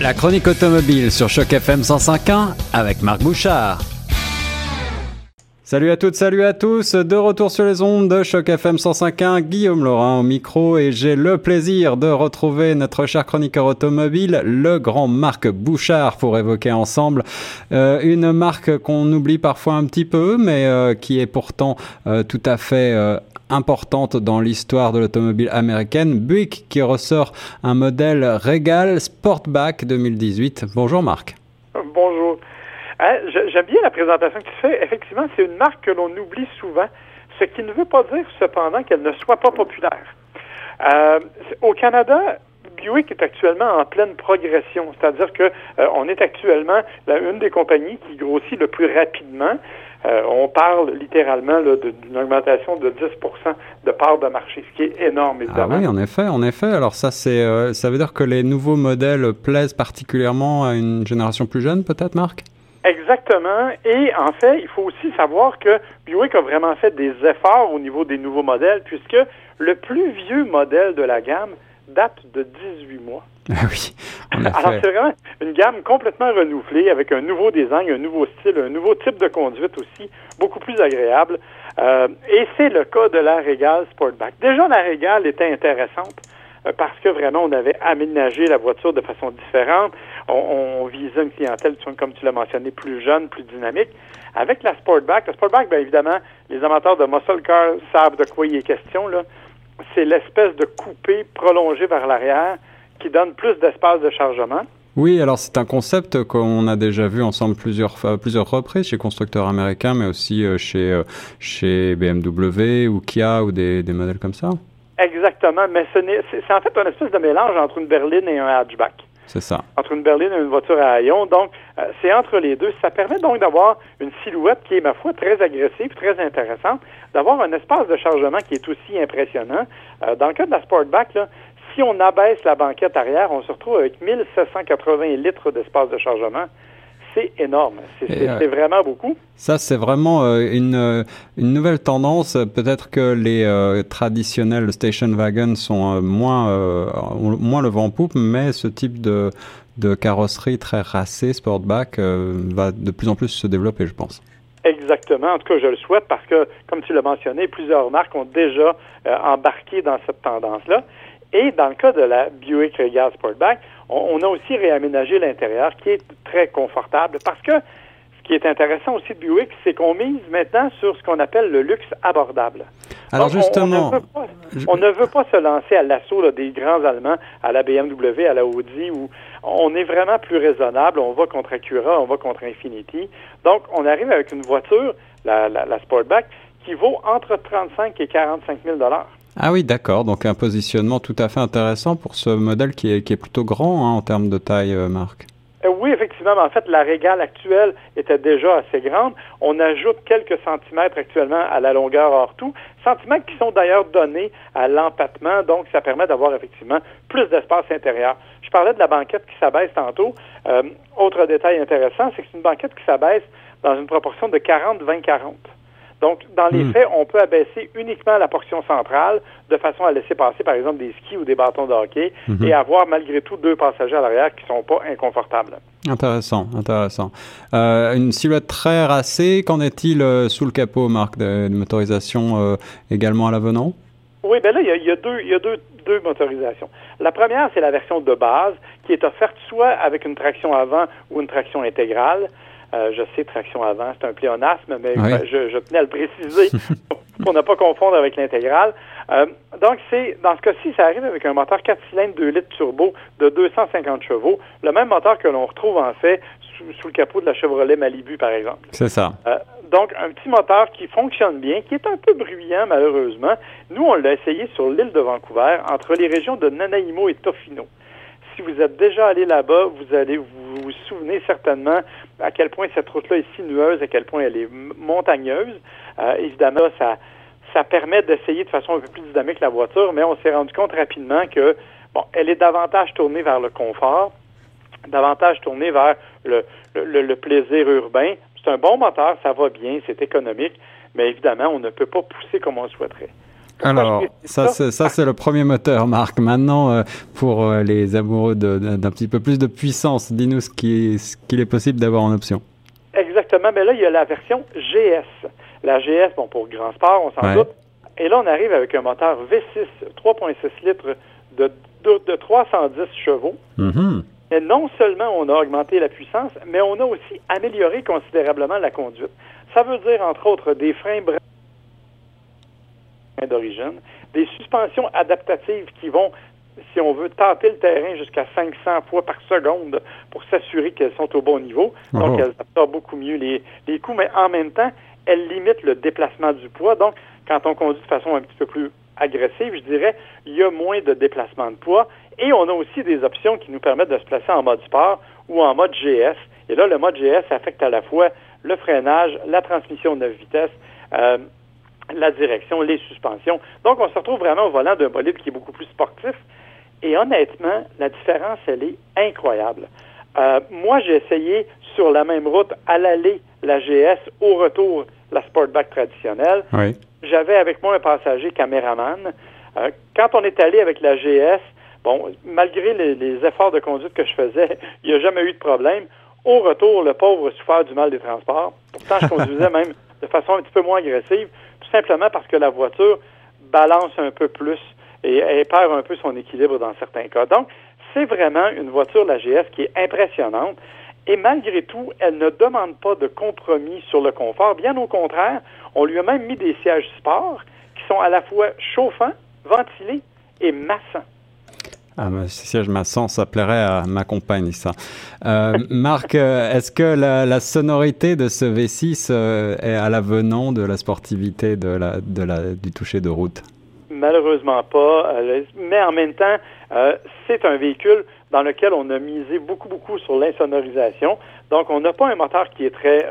La chronique automobile sur Choc FM 105.1 avec Marc Bouchard. Salut à toutes, salut à tous, de retour sur les ondes de Choc FM 105.1, Guillaume Laurin au micro et j'ai le plaisir de retrouver notre cher chroniqueur automobile, le grand Marc Bouchard pour évoquer ensemble euh, une marque qu'on oublie parfois un petit peu mais euh, qui est pourtant euh, tout à fait importante dans l'histoire de l'automobile américaine, Buick qui ressort un modèle Regal Sportback 2018. Bonjour Marc. Bonjour. Hein, j'aime bien la présentation que tu fais. Effectivement, c'est une marque que l'on oublie souvent, ce qui ne veut pas dire cependant qu'elle ne soit pas populaire. Euh, au Canada, Buick est actuellement en pleine progression, c'est-à-dire que euh, on est actuellement la, une des compagnies qui grossit le plus rapidement. Euh, on parle littéralement d'une augmentation de 10% de part de marché, ce qui est énorme, ah évidemment. Ah oui, en effet, en effet. Alors ça, c'est, euh, ça veut dire que les nouveaux modèles plaisent particulièrement à une génération plus jeune, peut-être, Marc? Exactement. Et en fait, il faut aussi savoir que Buick a vraiment fait des efforts au niveau des nouveaux modèles, puisque le plus vieux modèle de la gamme date de 18 mois. Ah oui. Alors, c'est vraiment une gamme complètement renouvelée avec un nouveau design, un nouveau style, un nouveau type de conduite aussi, beaucoup plus agréable. Euh, et c'est le cas de la Regal Sportback. Déjà, la Regal était intéressante euh, parce que vraiment, on avait aménagé la voiture de façon différente. On, visait une clientèle, comme tu l'as mentionné, plus jeune, plus dynamique. Avec la Sportback, la Sportback, bien évidemment, les amateurs de muscle car savent de quoi il est question. Là. C'est l'espèce de coupé prolongé vers l'arrière qui donne plus d'espace de chargement. Oui, alors c'est un concept qu'on a déjà vu ensemble plusieurs, plusieurs reprises chez constructeurs américains, mais aussi euh, chez, euh, chez BMW ou Kia ou des, des modèles comme ça. Exactement, mais c'est en fait un espèce de mélange entre une berline et un hatchback. C'est ça. Entre une berline et une voiture à haillons. Donc, euh, c'est entre les deux. Ça permet donc d'avoir une silhouette qui est, ma foi, très agressive, très intéressante, d'avoir un espace de chargement qui est aussi impressionnant. dans le cas de la Sportback, si on abaisse la banquette arrière, on se retrouve avec 1780 litres d'espace de chargement. C'est énorme. C'est euh, vraiment beaucoup. Ça, c'est vraiment euh, une, euh, une, nouvelle tendance. Peut-être que les traditionnels station wagons sont moins, moins le vent en poupe, mais ce type de, de carrosserie très racée, sportback, va de plus en plus se développer, je pense. Exactement. En tout cas, je le souhaite parce que, comme tu l'as mentionné, plusieurs marques ont déjà embarqué dans cette tendance-là. Et dans le cas de la Buick Regal Sportback, on, a aussi réaménagé l'intérieur qui est très confortable parce que ce qui est intéressant aussi de Buick, c'est qu'on mise maintenant sur ce qu'on appelle le luxe abordable. Alors justement, on, ne veut pas, se lancer à l'assaut des grands Allemands, à la BMW, à la Audi, où on est vraiment plus raisonnable. On va contre Acura, on va contre Infinity. Donc, on arrive avec une voiture, la, la Sportback, qui vaut entre 35 et 45 000 dollars. Ah oui, d'accord. Donc un positionnement tout à fait intéressant pour ce modèle qui est, plutôt grand hein, en termes de taille, euh, Marc. Euh, oui, effectivement. en fait, la régale actuelle était déjà assez grande. On ajoute quelques centimètres actuellement à la longueur hors tout, centimètres qui sont d'ailleurs donnés à l'empattement, donc ça permet d'avoir effectivement plus d'espace intérieur. Je parlais de la banquette qui s'abaisse tantôt. Euh, autre détail intéressant, c'est que c'est une banquette qui s'abaisse dans une proportion de 40-20-40. Donc, dans les hmm. faits, on peut abaisser uniquement la portion centrale de façon à laisser passer, par exemple, des skis ou des bâtons de hockey hmm. et avoir malgré tout deux passagers à l'arrière qui ne sont pas inconfortables. Intéressant, intéressant. Euh, une silhouette très racée. Qu'en est-il euh, sous le capot, Marc, de, motorisation euh, également à l'avenant? Oui, ben là, il y a, deux, il y a deux, deux motorisations. La première, c'est la version de base qui est offerte soit avec une traction avant ou une traction intégrale. Euh, je sais, traction avant, c'est un pléonasme, mais je, tenais à le préciser pour ne pas confondre avec l'intégrale. Euh, donc, c'est dans ce cas-ci, ça arrive avec un moteur 4 cylindres 2 litres turbo de 250 chevaux, le même moteur que l'on retrouve en fait sous, le capot de la Chevrolet Malibu, par exemple. C'est ça. Euh, donc, un petit moteur qui fonctionne bien, qui est un peu bruyant, malheureusement. Nous, on l'a essayé sur l'île de Vancouver, entre les régions de Nanaimo et Tofino si vous êtes déjà allé là-bas, vous allez vous, vous souvenez certainement à quel point cette route-là est sinueuse, à quel point elle est montagneuse. Euh, évidemment, ça, ça permet d'essayer de façon un peu plus dynamique la voiture, mais on s'est rendu compte rapidement que bon, elle est davantage tournée vers le confort, davantage tournée vers le, le, le plaisir urbain. C'est un bon moteur, ça va bien, c'est économique, mais évidemment, on ne peut pas pousser comme on souhaiterait. Alors, ça, ça c'est le premier moteur, Marc. Maintenant, pour les amoureux d'un petit peu plus de puissance, dis-nous ce qu'il est possible d'avoir en option. Exactement, mais là, il y a la version GS. La GS, bon, pour grand sport, on s'en doute. Et là, on arrive avec un moteur V6 3.6 litres de, de, 310 chevaux. Mm-hmm. Et non seulement on a augmenté la puissance, mais on a aussi amélioré considérablement la conduite. Ça veut dire, entre autres, des freins d'origine, des suspensions adaptatives qui vont, si on veut, tenter le terrain jusqu'à 500 fois par seconde pour s'assurer qu'elles sont au bon niveau. Donc, oh. elles absorbent beaucoup mieux les, les coups, mais en même temps, elles limitent le déplacement du poids. Donc, quand on conduit de façon un petit peu plus agressive, je dirais, il y a moins de déplacement de poids. Et on a aussi des options qui nous permettent de se placer en mode sport ou en mode GS. Et là, le mode GS affecte à la fois le freinage, la transmission de 9 vitesses, euh, la direction, les suspensions. Donc, on se retrouve vraiment au volant d'un bolide qui est beaucoup plus sportif. Et honnêtement, la différence, elle est incroyable. Euh, moi, j'ai essayé sur la même route à l'aller la GS, au retour la Sportback traditionnelle. J'avais avec moi un passager caméraman. Euh, quand on est allé avec la GS, bon, malgré les, efforts de conduite que je faisais, il n'y a jamais eu de problème. Au retour, le pauvre souffert du mal des transports. Pourtant, je conduisais même de façon un petit peu moins agressive, simplement parce que la voiture balance un peu plus et perd un peu son équilibre dans certains cas. Donc, c'est vraiment une voiture, la GS, qui est impressionnante. Et malgré tout, elle ne demande pas de compromis sur le confort. Bien au contraire, on lui a même mis des sièges sport qui sont à la fois chauffants, ventilés et massants. Ah, ces sièges massants, ça plairait à ma compagne, ça. Euh, Marc, euh, est-ce que la, sonorité de ce V6 euh, est à l'avenant de la sportivité de la, du toucher de route? Malheureusement pas, mais en même temps, c'est un véhicule dans lequel on a misé beaucoup, beaucoup sur l'insonorisation. Donc, on n'a pas un moteur qui est très,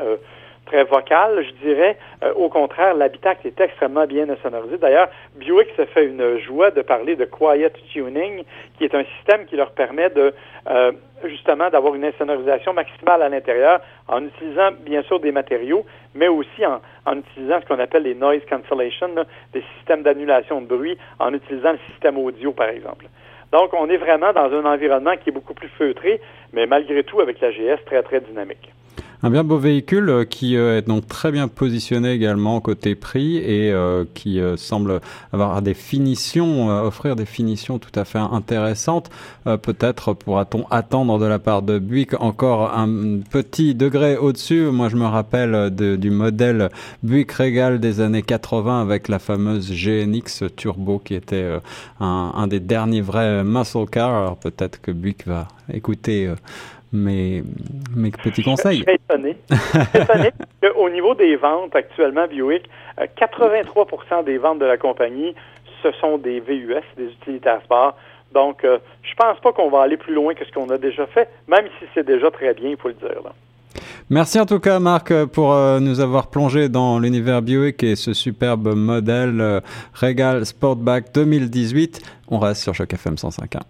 très vocal, je dirais. Euh, au contraire, l'habitacle est extrêmement bien insonorisé. D'ailleurs, Buick se fait une joie de parler de quiet tuning, qui est un système qui leur permet de euh, justement d'avoir une insonorisation maximale à l'intérieur en utilisant bien sûr des matériaux, mais aussi en, en utilisant ce qu'on appelle les noise cancellation, des systèmes d'annulation de bruit, en utilisant le système audio, par exemple. Donc, on est vraiment dans un environnement qui est beaucoup plus feutré, mais malgré tout, avec la GS, très, très dynamique. Un bien beau véhicule euh, qui euh, est donc très bien positionné également côté prix et euh, qui semble avoir des finitions, offrir des finitions tout à fait intéressantes. Peut-être pourra-t-on attendre de la part de Buick encore un petit degré au-dessus. Moi, je me rappelle du modèle Buick Regal des années 80 avec la fameuse GNX Turbo qui était un, un, des derniers vrais muscle cars. Alors peut-être que Buick va écouter mes, mes petits conseils. Je suis étonné. étonné qu'au niveau des ventes actuellement, Buick, 83 euh, des ventes de la compagnie, ce sont des VUS, des utilitaires sport. Donc, euh, je pense pas qu'on va aller plus loin que ce qu'on a déjà fait, même si c'est déjà très bien, il faut le dire. Merci en tout cas, Marc, pour euh, nous avoir plongé dans l'univers Buick et ce superbe modèle Regal Sportback 2018. On reste sur Choc FM 105.1.